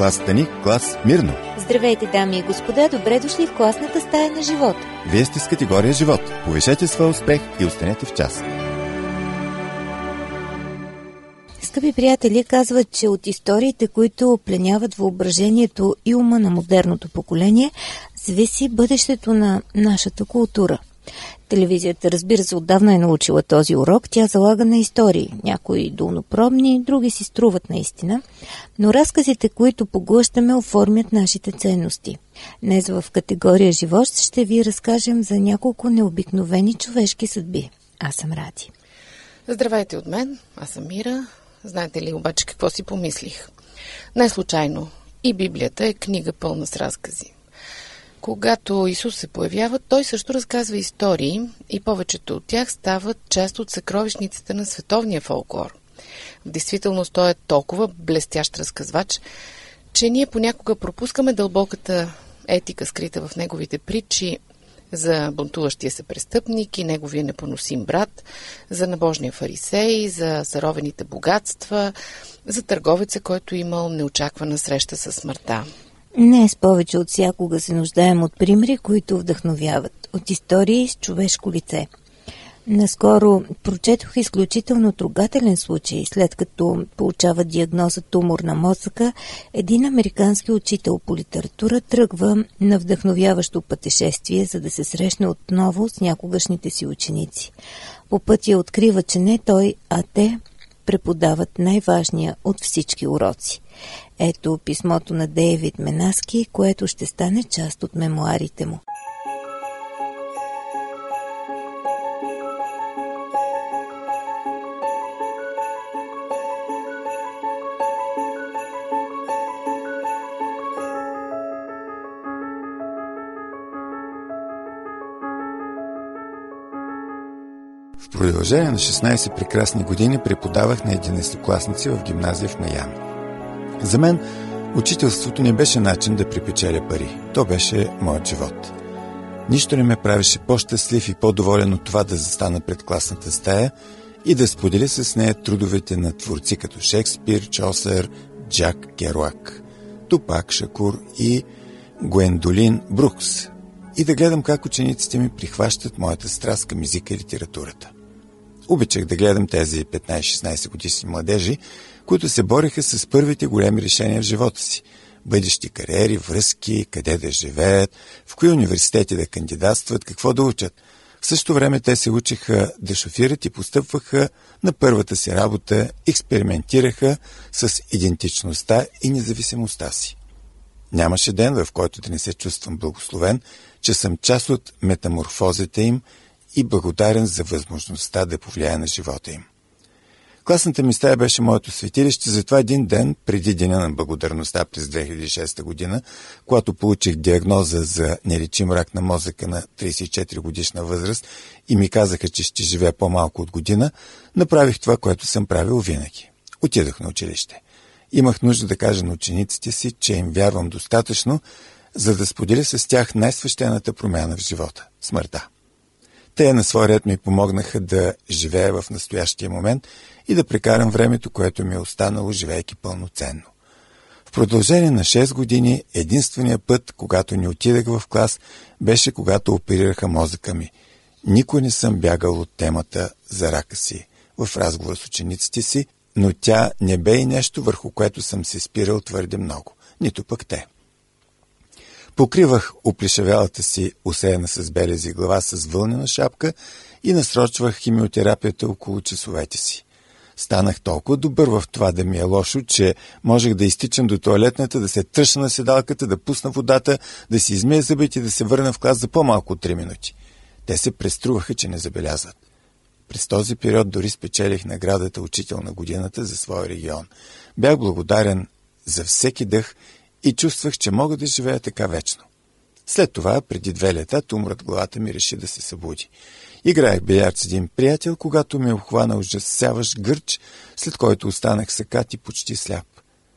класата ни клас Мирно. Здравейте, дами и господа, добре дошли в класната стая на живот. Вие сте с категория живот. Повишете своя успех и останете в час. Скъпи приятели, казват, че от историите, които пленяват въображението и ума на модерното поколение, зависи бъдещето на нашата култура – Телевизията, разбира се, отдавна е научила този урок. Тя залага на истории. Някои долнопробни, други си струват наистина. Но разказите, които поглъщаме, оформят нашите ценности. Днес в категория живот ще ви разкажем за няколко необикновени човешки съдби. Аз съм Ради. Здравейте от мен, аз съм Мира. Знаете ли обаче какво си помислих? Не случайно. И Библията е книга пълна с разкази. Когато Исус се появява, той също разказва истории и повечето от тях стават част от съкровищниците на световния фолклор. В действителност той е толкова блестящ разказвач, че ние понякога пропускаме дълбоката етика, скрита в неговите притчи, за бунтуващия се престъпник и неговия непоносим брат, за набожния фарисей, за заровените богатства, за търговеца, който имал неочаквана среща с смъртта. Днес повече от всякога се нуждаем от примери, които вдъхновяват, от истории с човешко лице. Наскоро прочетох изключително трогателен случай, след като получава диагноза тумор на мозъка, един американски учител по литература тръгва на вдъхновяващо пътешествие, за да се срещне отново с някогашните си ученици. По пътя открива, че не той, а те преподават най-важния от всички уроци. Ето писмото на Дейвид Менаски, което ще стане част от мемуарите му. Продължение на 16 прекрасни години преподавах на 11-класници в гимназия в Майами. За мен учителството не беше начин да припечеля пари. То беше моят живот. Нищо не ме правеше по-щастлив и по-доволен от това да застана пред класната стая и да споделя с нея трудовете на творци като Шекспир, Чосер, Джак Керуак, Тупак Шакур и Гуендолин Брукс и да гледам как учениците ми прихващат моята страст към езика и литературата. Обичах да гледам тези 15-16 годишни младежи, които се бореха с първите големи решения в живота си. Бъдещи кариери, връзки, къде да живеят, в кои университети да кандидатстват, какво да учат. В същото време те се учиха да шофират и постъпваха на първата си работа, експериментираха с идентичността и независимостта си. Нямаше ден, в който да не се чувствам благословен, че съм част от метаморфозите им и благодарен за възможността да повлияе на живота им. Класната ми стая беше моето светилище, затова един ден, преди Деня на благодарността през 2006 година, когато получих диагноза за нелечим рак на мозъка на 34 годишна възраст и ми казаха, че ще живея по-малко от година, направих това, което съм правил винаги. Отидох на училище. Имах нужда да кажа на учениците си, че им вярвам достатъчно, за да споделя с тях най-свещената промяна в живота – смъртта. Те на свой ред ми помогнаха да живея в настоящия момент и да прекарам времето, което ми е останало, живейки пълноценно. В продължение на 6 години единствения път, когато ни отидах в клас, беше когато оперираха мозъка ми. Никой не съм бягал от темата за рака си в разговор с учениците си, но тя не бе и нещо, върху което съм се спирал твърде много. Нито пък те. Покривах оплешавялата си, усеяна с белези глава с вълнена шапка и насрочвах химиотерапията около часовете си. Станах толкова добър в това да ми е лошо, че можех да изтичам до туалетната, да се тръща на седалката, да пусна водата, да си измия зъбите и да се върна в клас за по-малко от 3 минути. Те се преструваха, че не забелязват. През този период дори спечелих наградата Учител на годината за своя регион. Бях благодарен за всеки дъх и чувствах, че мога да живея така вечно. След това, преди две лета, туморът главата ми реши да се събуди. Играех билярд с един приятел, когато ме обхвана ужасяващ гърч, след който останах сакат и почти сляп.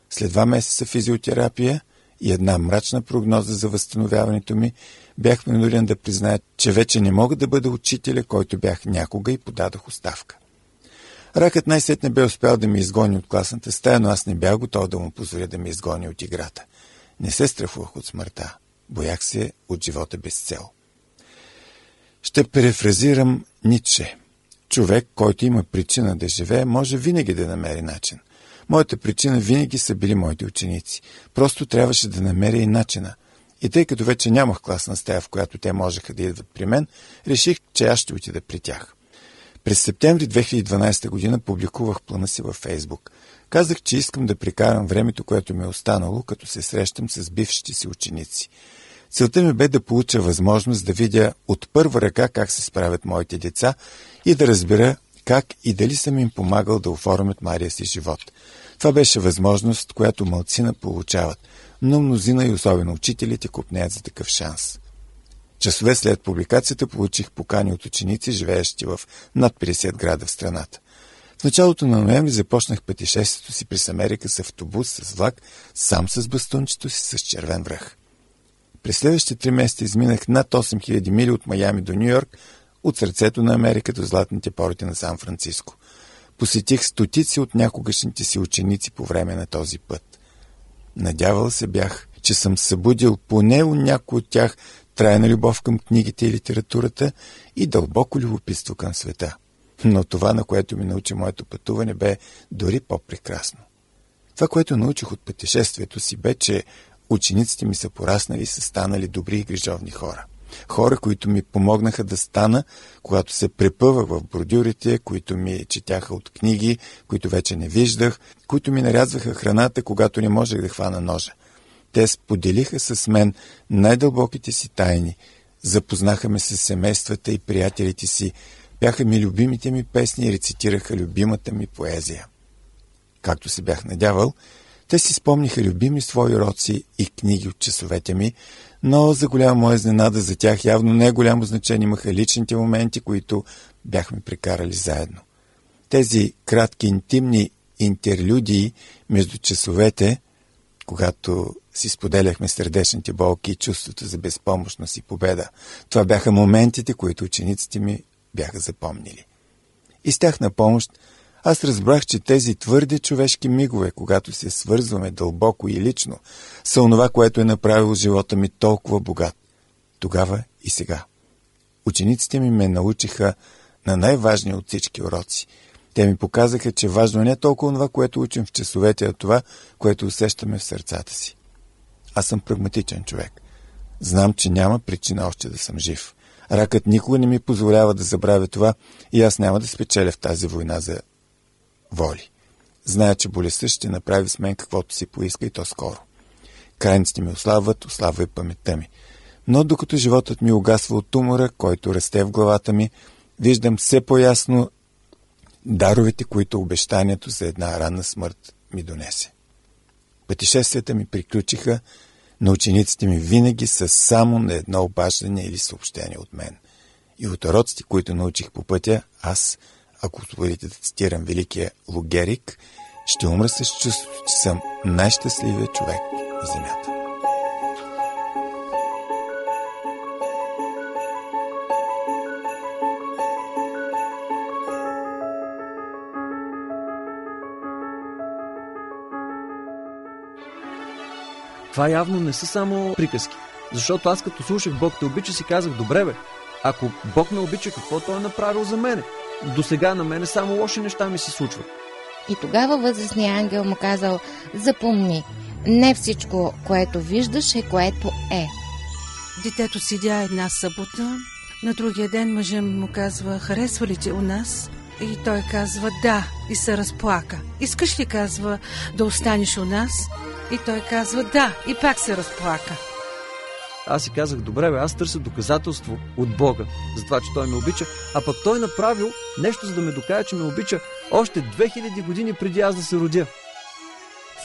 След два месеца физиотерапия и една мрачна прогноза за възстановяването ми, бях принуден да призная, че вече не мога да бъда учителя, който бях някога и подадох оставка. Ракът най-сетне бе успял да ми изгони от класната стая, но аз не бях готов да му позволя да ми изгони от играта. Не се страхувах от смъртта. Боях се от живота без цел. Ще префразирам Ницше. Човек, който има причина да живее, може винаги да намери начин. Моята причина винаги са били моите ученици. Просто трябваше да намеря и начина. И тъй като вече нямах класна стая, в която те можеха да идват при мен, реших, че аз ще отида при тях. През септември 2012 година публикувах плана си във Фейсбук. Казах, че искам да прикарам времето, което ми е останало, като се срещам с бившите си ученици. Целта ми бе да получа възможност да видя от първа ръка как се справят моите деца и да разбера как и дали съм им помагал да оформят мария си живот. Това беше възможност, която малцина получават, но мнозина и особено учителите купнеят за такъв шанс. Часове след публикацията получих покани от ученици, живеещи в над 50 града в страната. В началото на ноември започнах пътешествието си през Америка с автобус, с влак, сам с бастунчето си с червен връх. През следващите три месеца изминах над 8000 мили от Майами до Нью Йорк, от сърцето на Америка до златните порите на Сан-Франциско. Посетих стотици от някогашните си ученици по време на този път. Надявал се бях, че съм събудил поне у някой от тях трайна любов към книгите и литературата и дълбоко любопитство към света. Но това, на което ми научи моето пътуване, бе дори по-прекрасно. Това, което научих от пътешествието си, бе, че учениците ми са пораснали и са станали добри и грижовни хора. Хора, които ми помогнаха да стана, когато се препъвах в бродюрите, които ми четяха от книги, които вече не виждах, които ми нарязваха храната, когато не можех да хвана ножа. Те споделиха с мен най-дълбоките си тайни, запознаха ме с семействата и приятелите си, бяха ми любимите ми песни и рецитираха любимата ми поезия. Както се бях надявал, те си спомниха любими свои роци и книги от часовете ми, но за голяма моя изненада за тях явно не голямо значение имаха личните моменти, които бяхме прекарали заедно. Тези кратки интимни интерлюдии между часовете, когато си споделяхме сърдечните болки и чувството за безпомощност и победа. Това бяха моментите, които учениците ми бяха запомнили. И с тях на помощ аз разбрах, че тези твърде човешки мигове, когато се свързваме дълбоко и лично, са онова, което е направило живота ми толкова богат. Тогава и сега. Учениците ми ме научиха на най-важния от всички уроци. Те ми показаха, че важно е не толкова това, което учим в часовете, а това, което усещаме в сърцата си. Аз съм прагматичен човек. Знам, че няма причина още да съм жив. Ракът никога не ми позволява да забравя това и аз няма да спечеля в тази война за воли. Зная, че болестта ще направи с мен каквото си поиска и то скоро. Крайниците ми ослабват, ослабва и паметта ми. Но докато животът ми угасва от тумора, който расте в главата ми, виждам все по-ясно даровете, които обещанието за една ранна смърт ми донесе. Пътешествията ми приключиха, но учениците ми винаги са само на едно обаждане или съобщение от мен. И от уроците, които научих по пътя, аз – ако позволите да цитирам великия Лугерик, ще умра с чувството, че съм най-щастливият човек на Земята. Това явно не са само приказки. Защото аз като слушах Бог те обича си казах, добре бе, ако Бог ме обича, какво Той е направил за мене? до сега на мене само лоши неща ми се случват. И тогава възрастният ангел му казал, запомни, не всичко, което виждаш е което е. Детето сидя една събота, на другия ден мъжът му казва, харесва ли те у нас? И той казва да и се разплака. Искаш ли, казва, да останеш у нас? И той казва да и пак се разплака. Аз си казах, добре, бе, аз търся доказателство от Бога за това, че Той ме обича, а пък Той направил нещо, за да ме докаже, че ме обича още 2000 години преди аз да се родя.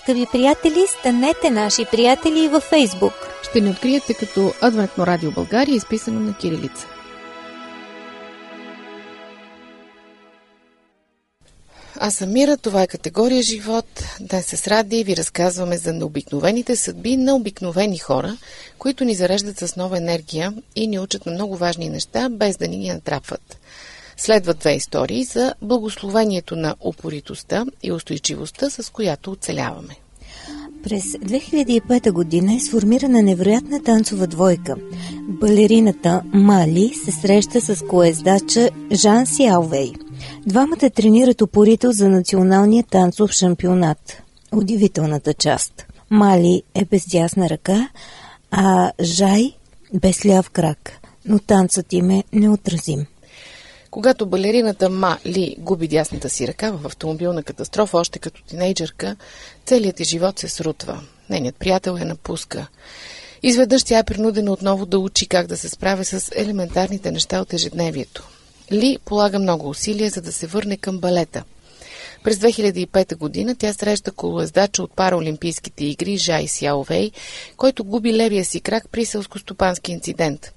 Скъпи приятели, станете наши приятели и във Фейсбук. Ще ни откриете като Адвентно радио България, изписано на кирилица. Аз съм Мира, това е категория живот. Днес с Ради ви разказваме за необикновените съдби на обикновени хора, които ни зареждат с нова енергия и ни учат на много важни неща, без да ни ги натрапват. Следват две истории за благословението на упоритостта и устойчивостта, с която оцеляваме. През 2005 година е сформирана невероятна танцова двойка. Балерината Мали се среща с коездача Жан Сиалвей. Двамата тренират упорито за националния танцов шампионат. Удивителната част. Мали е без дясна ръка, а Жай без ляв крак. Но танцът им е неотразим. Когато балерината Ма Ли губи дясната си ръка в автомобилна катастрофа още като тинейджърка, целият й живот се срутва. Нейният приятел я напуска. Изведнъж тя е принудена отново да учи как да се справя с елементарните неща от ежедневието. Ли полага много усилия, за да се върне към балета. През 2005 година тя среща колоездача от параолимпийските игри Жай Сяовей, който губи левия си крак при селскостопански инцидент.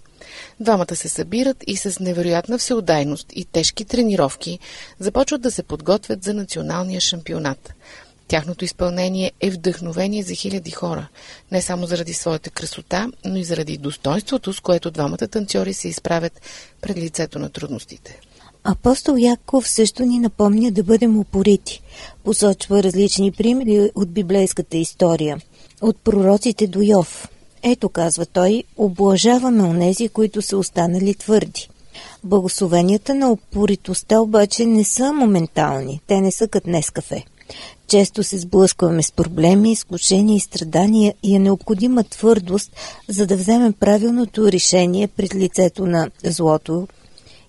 Двамата се събират и с невероятна всеотдайност и тежки тренировки започват да се подготвят за националния шампионат. Тяхното изпълнение е вдъхновение за хиляди хора, не само заради своята красота, но и заради достоинството, с което двамата танцори се изправят пред лицето на трудностите. Апостол Яков също ни напомня да бъдем упорити. Посочва различни примери от библейската история. От пророците до Йов. Ето, казва той, облажаваме онези, които са останали твърди. Благословенията на упоритостта обаче не са моментални. Те не са като днес кафе. Често се сблъскваме с проблеми, изкушения и страдания и е необходима твърдост, за да вземем правилното решение пред лицето на злото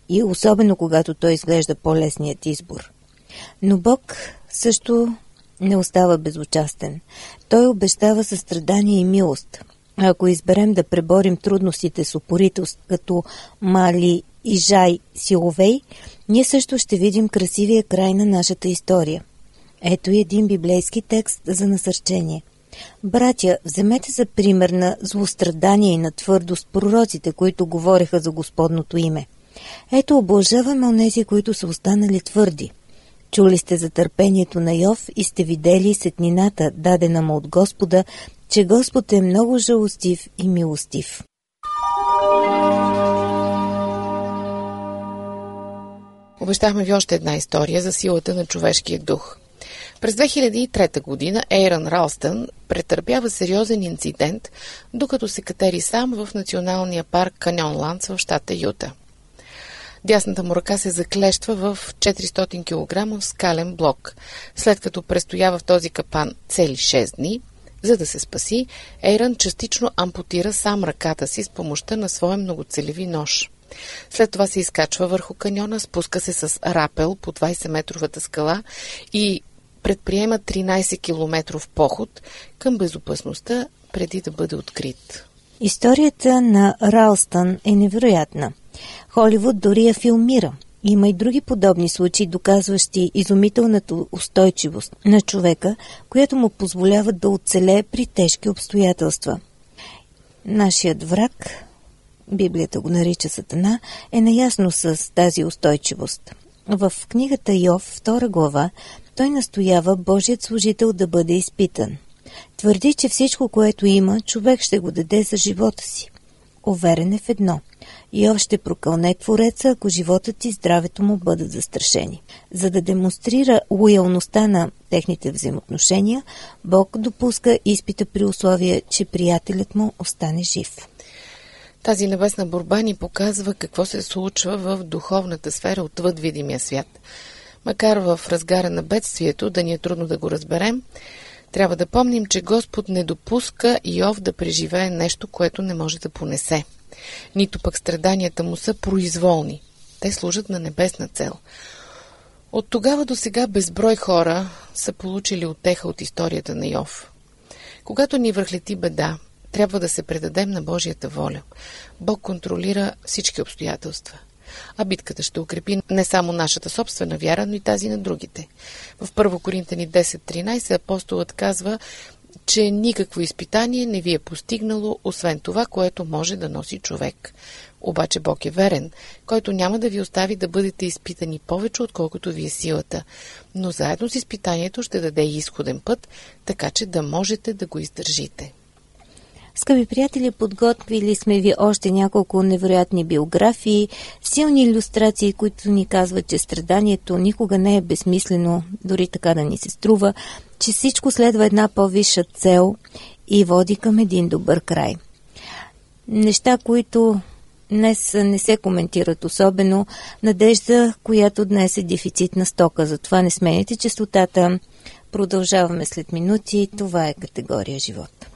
и особено когато той изглежда по-лесният избор. Но Бог също не остава безучастен. Той обещава състрадание и милост. Ако изберем да преборим трудностите с упоритост, като Мали и Жай Силовей, ние също ще видим красивия край на нашата история. Ето и един библейски текст за насърчение. Братя, вземете за пример на злострадание и на твърдост пророците, които говореха за Господното име. Ето облажаваме онези, които са останали твърди. Чули сте за търпението на Йов и сте видели сетнината, дадена му от Господа, че Господ е много жалостив и милостив. Обещахме ви още една история за силата на човешкия дух. През 2003 година Ейрон Ралстън претърпява сериозен инцидент, докато се катери сам в националния парк Каньон Ланс в щата Юта. Дясната му ръка се заклещва в 400 кг скален блок. След като престоява в този капан цели 6 дни, за да се спаси, Ейрън частично ампутира сам ръката си с помощта на своя многоцелеви нож. След това се изкачва върху каньона, спуска се с рапел по 20-метровата скала и предприема 13-километров поход към безопасността преди да бъде открит. Историята на Ралстън е невероятна. Холивуд дори я филмира. Има и други подобни случаи, доказващи изумителната устойчивост на човека, която му позволява да оцелее при тежки обстоятелства. Нашият враг, Библията го нарича Сатана, е наясно с тази устойчивост. В книгата Йов, втора глава, той настоява Божият служител да бъде изпитан. Твърди, че всичко, което има, човек ще го даде за живота си. Уверен е в едно – Йов ще прокълне Твореца, ако животът и здравето му бъдат застрашени. За да демонстрира лоялността на техните взаимоотношения, Бог допуска изпита при условие, че приятелят му остане жив. Тази небесна борба ни показва какво се случва в духовната сфера отвъд видимия свят. Макар в разгара на бедствието да ни е трудно да го разберем, трябва да помним, че Господ не допуска Йов да преживее нещо, което не може да понесе – нито пък страданията му са произволни. Те служат на небесна цел. От тогава до сега безброй хора са получили отеха от историята на Йов. Когато ни върхлети беда, трябва да се предадем на Божията воля. Бог контролира всички обстоятелства. А битката ще укрепи не само нашата собствена вяра, но и тази на другите. В 1 Коринтени 10.13 апостолът казва, че никакво изпитание не ви е постигнало, освен това, което може да носи човек. Обаче Бог е верен, който няма да ви остави да бъдете изпитани повече, отколкото ви е силата, но заедно с изпитанието ще даде изходен път, така че да можете да го издържите. Скъпи приятели, подготвили сме ви още няколко невероятни биографии, силни иллюстрации, които ни казват, че страданието никога не е безсмислено, дори така да ни се струва, че всичко следва една по-висша цел и води към един добър край. Неща, които днес не се коментират особено, надежда, която днес е дефицит на стока, затова не смените частотата. Продължаваме след минути. Това е категория живот.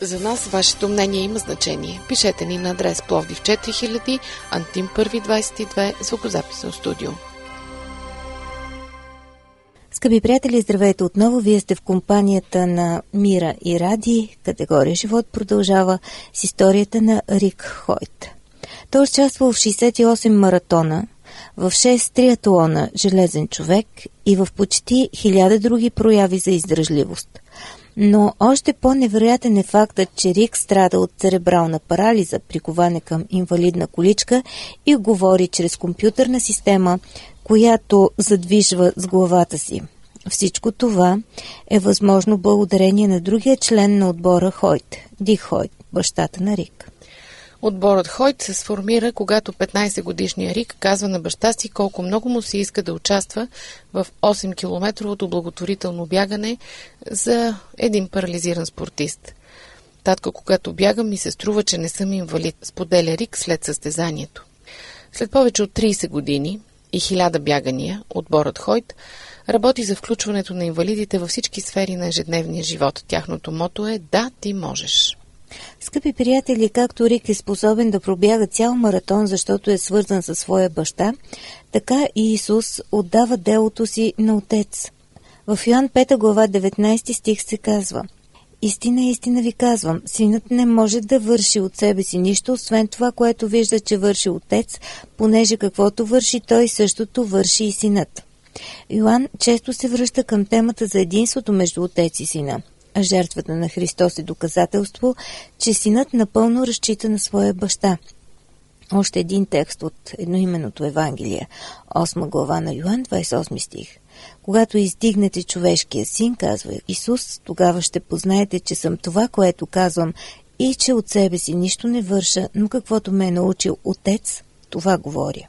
За нас вашето мнение има значение. Пишете ни на адрес Пловдив 4000, Антим 1 22, звукозаписно студио. Скъпи приятели, здравейте отново. Вие сте в компанията на Мира и Ради. Категория живот продължава с историята на Рик Хойт. Той участвал в 68 маратона, в 6 триатлона «Железен човек» и в почти хиляда други прояви за издръжливост. Но още по-невероятен е фактът, че Рик страда от церебрална парализа, приковане към инвалидна количка и говори чрез компютърна система, която задвижва с главата си. Всичко това е възможно благодарение на другия член на отбора Хойт, Дик Хойт, бащата на Рик. Отборът Хойт се сформира, когато 15-годишния Рик казва на баща си колко много му се иска да участва в 8-километровото благотворително бягане за един парализиран спортист. Татко, когато бягам, ми се струва, че не съм инвалид, споделя Рик след състезанието. След повече от 30 години и 1000 бягания, отборът Хойт работи за включването на инвалидите във всички сфери на ежедневния живот. Тяхното мото е «Да, ти можеш». Скъпи приятели, както Рик е способен да пробяга цял маратон, защото е свързан със своя баща, така и Исус отдава делото си на Отец. В Йоан 5 глава 19 стих се казва Истина, истина ви казвам, синът не може да върши от себе си нищо, освен това, което вижда, че върши Отец, понеже каквото върши той, същото върши и синът. Йоан често се връща към темата за единството между Отец и Сина – а жертвата на Христос е доказателство, че синът напълно разчита на своя баща. Още един текст от едноименното Евангелие, 8 глава на Йоан, 28 стих. Когато издигнете човешкия син, казва Исус, тогава ще познаете, че съм това, което казвам и че от себе си нищо не върша, но каквото ме е научил Отец, това говоря.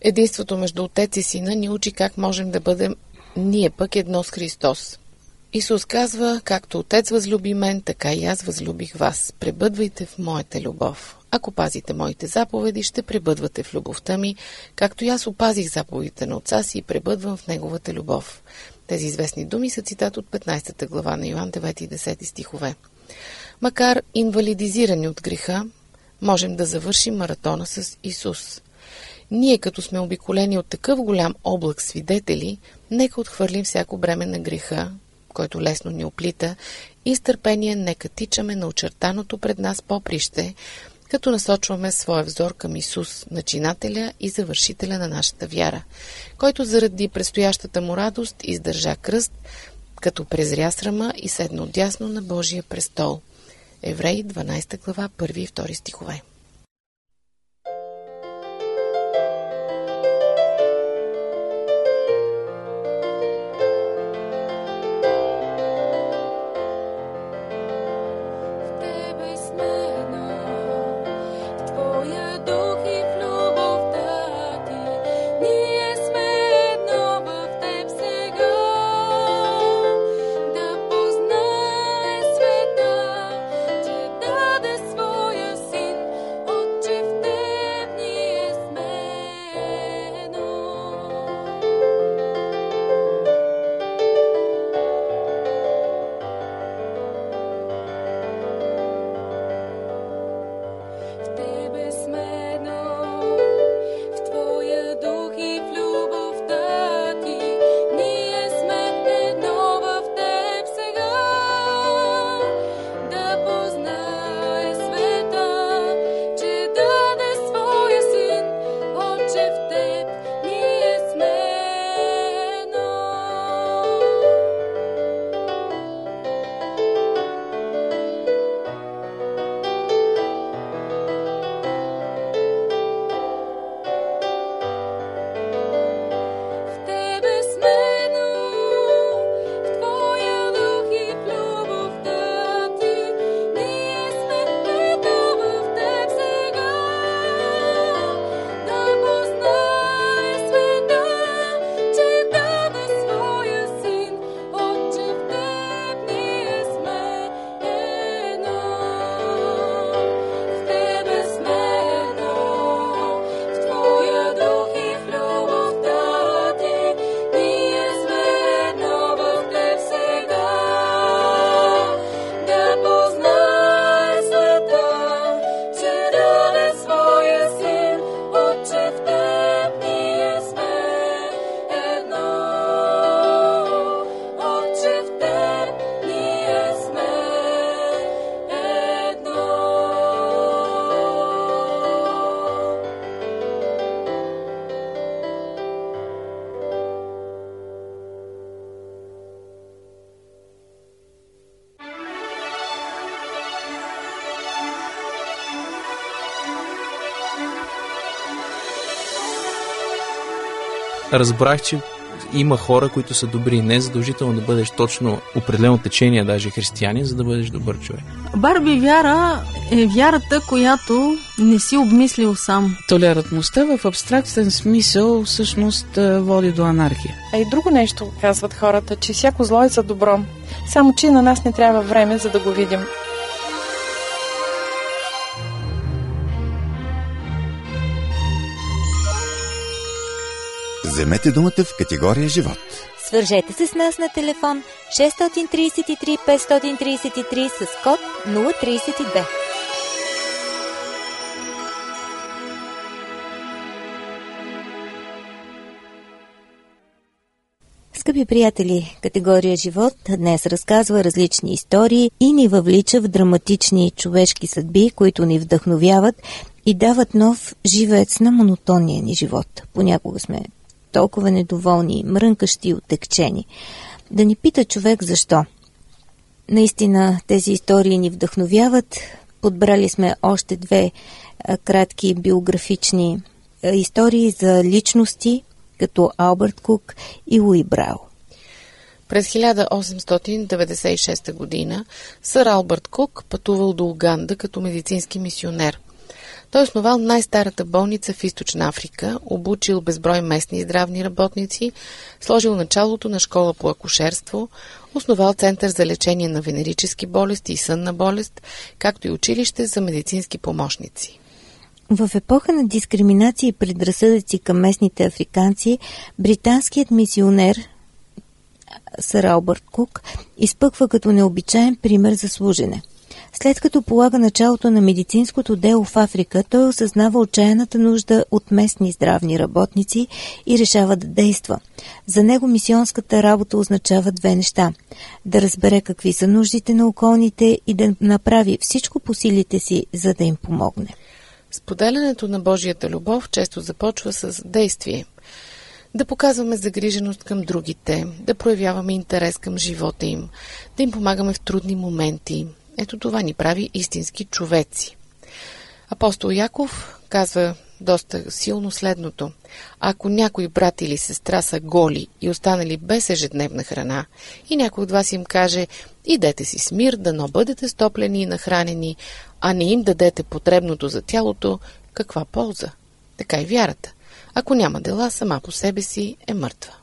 Единството между Отец и Сина ни учи как можем да бъдем ние пък едно с Христос. Исус казва, както Отец възлюби мен, така и аз възлюбих вас. Пребъдвайте в моята любов. Ако пазите моите заповеди, ще пребъдвате в любовта ми, както и аз опазих заповедите на Отца си и пребъдвам в Неговата любов. Тези известни думи са цитат от 15 глава на Йоан 9 и 10 стихове. Макар инвалидизирани от греха, можем да завършим маратона с Исус. Ние, като сме обиколени от такъв голям облак свидетели, нека отхвърлим всяко бреме на греха, който лесно ни оплита, и с търпение нека тичаме на очертаното пред нас поприще, като насочваме своя взор към Исус, начинателя и завършителя на нашата вяра, който заради предстоящата му радост издържа кръст, като презря срама и седна отдясно на Божия престол. Евреи 12 глава 1 и 2 стихове. Разбрах, че има хора, които са добри. Не е задължително да бъдеш точно определено течение, даже християнин, за да бъдеш добър човек. Барби вяра е вярата, която не си обмислил сам. Толерантността в абстрактен смисъл всъщност води до анархия. А и друго нещо казват хората, че всяко зло е за добро. Само, че на нас не трябва време, за да го видим. Вземете думата в категория живот. Свържете се с нас на телефон 633 533 с код 032. Скъпи приятели, категория живот днес разказва различни истории и ни въвлича в драматични човешки съдби, които ни вдъхновяват и дават нов живец на монотонния ни живот. Понякога сме толкова недоволни, мрънкащи и отекчени. Да ни пита човек защо. Наистина тези истории ни вдъхновяват. Подбрали сме още две а, кратки биографични а, истории за личности, като Алберт Кук и Луи Брау. През 1896 година сър Алберт Кук пътувал до Уганда като медицински мисионер – той е основал най-старата болница в Източна Африка, обучил безброй местни здравни работници, сложил началото на школа по акушерство, основал Център за лечение на венерически болести и сънна болест, както и училище за медицински помощници. В епоха на дискриминация и предразсъдъци към местните африканци, британският мисионер Сър Албърт Кук изпъква като необичаен пример за служене – след като полага началото на медицинското дело в Африка, той осъзнава отчаяната нужда от местни здравни работници и решава да действа. За него мисионската работа означава две неща – да разбере какви са нуждите на околните и да направи всичко по силите си, за да им помогне. Споделянето на Божията любов често започва с действие. Да показваме загриженост към другите, да проявяваме интерес към живота им, да им помагаме в трудни моменти, ето това ни прави истински човеци. Апостол Яков казва доста силно следното. Ако някой брат или сестра са голи и останали без ежедневна храна, и някой от вас им каже, идете си с мир, да но бъдете стоплени и нахранени, а не им дадете потребното за тялото, каква полза? Така и вярата. Ако няма дела, сама по себе си е мъртва.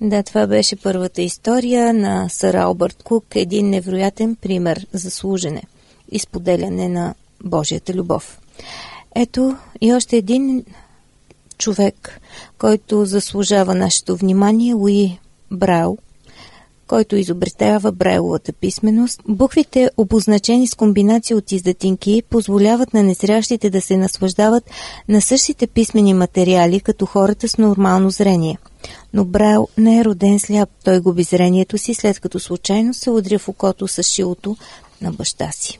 Да, това беше първата история на сър Албърт Кук, един невероятен пример за служене и споделяне на Божията любов. Ето и още един човек, който заслужава нашето внимание, Луи Брау, който изобретява Брайловата писменост. Буквите, обозначени с комбинация от издатинки, позволяват на незрящите да се наслаждават на същите писмени материали, като хората с нормално зрение. Но Брайл не е роден сляп, той губи зрението си, след като случайно се удря в окото с шилото на баща си.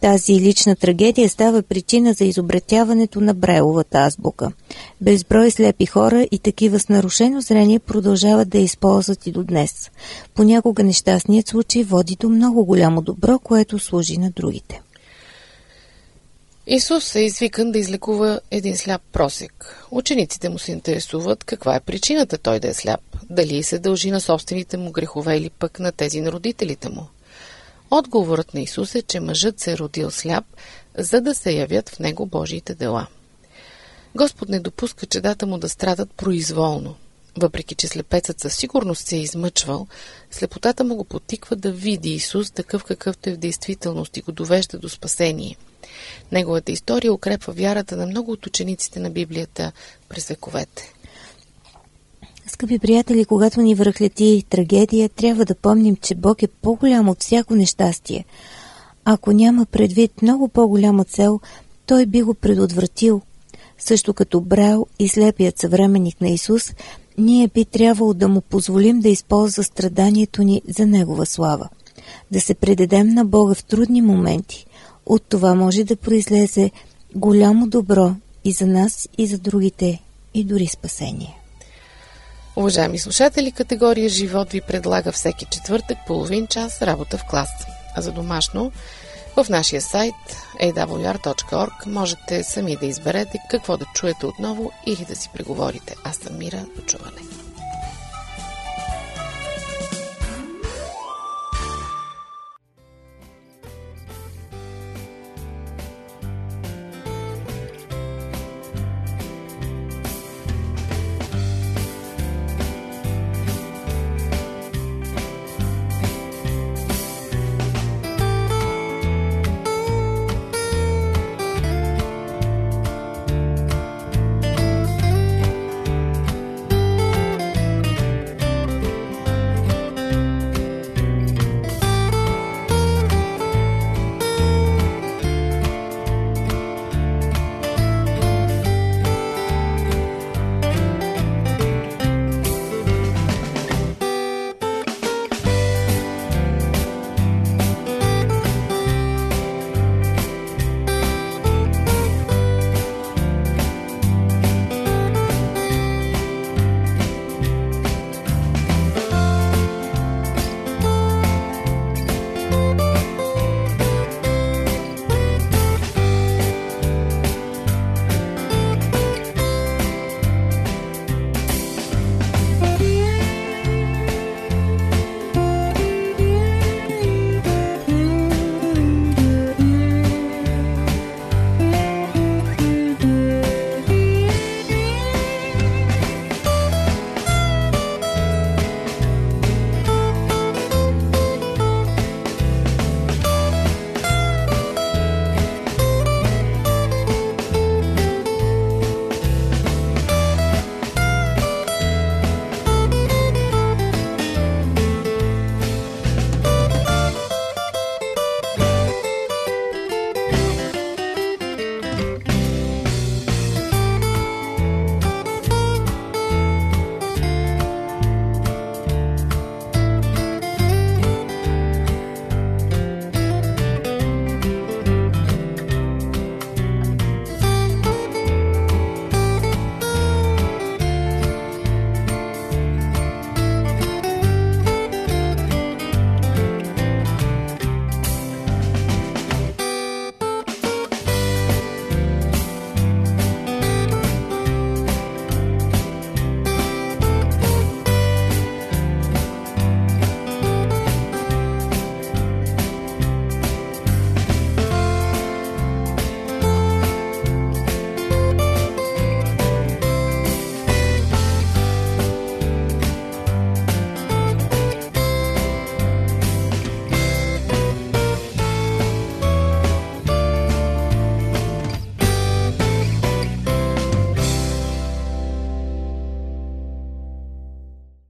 Тази лична трагедия става причина за изобретяването на Брайловата азбука. Безброй слепи хора и такива с нарушено зрение продължават да използват и до днес. Понякога нещастният случай води до много голямо добро, което служи на другите. Исус е извикан да излекува един сляп просек. Учениците му се интересуват каква е причината той да е сляп. Дали се дължи на собствените му грехове или пък на тези на родителите му. Отговорът на Исус е, че мъжът се е родил сляп, за да се явят в него Божиите дела. Господ не допуска чедата му да страдат произволно. Въпреки, че слепецът със сигурност се е измъчвал, слепотата му го потиква да види Исус такъв какъвто е в действителност и го довежда до спасение. Неговата история укрепва вярата на много от учениците на Библията през вековете. Скъпи приятели, когато ни връхлети трагедия, трябва да помним, че Бог е по-голям от всяко нещастие. Ако няма предвид много по-голяма цел, той би го предотвратил. Също като Брал и слепият съвременник на Исус, ние би трябвало да му позволим да използва страданието ни за Негова слава. Да се предадем на Бога в трудни моменти. От това може да произлезе голямо добро и за нас, и за другите, и дори спасение. Уважаеми слушатели, категория Живот ви предлага всеки четвъртък половин час работа в клас. А за домашно В нашия сайт awr.org можете сами да изберете какво да чуете отново или да си преговорите. Аз съм Мира. До чуване.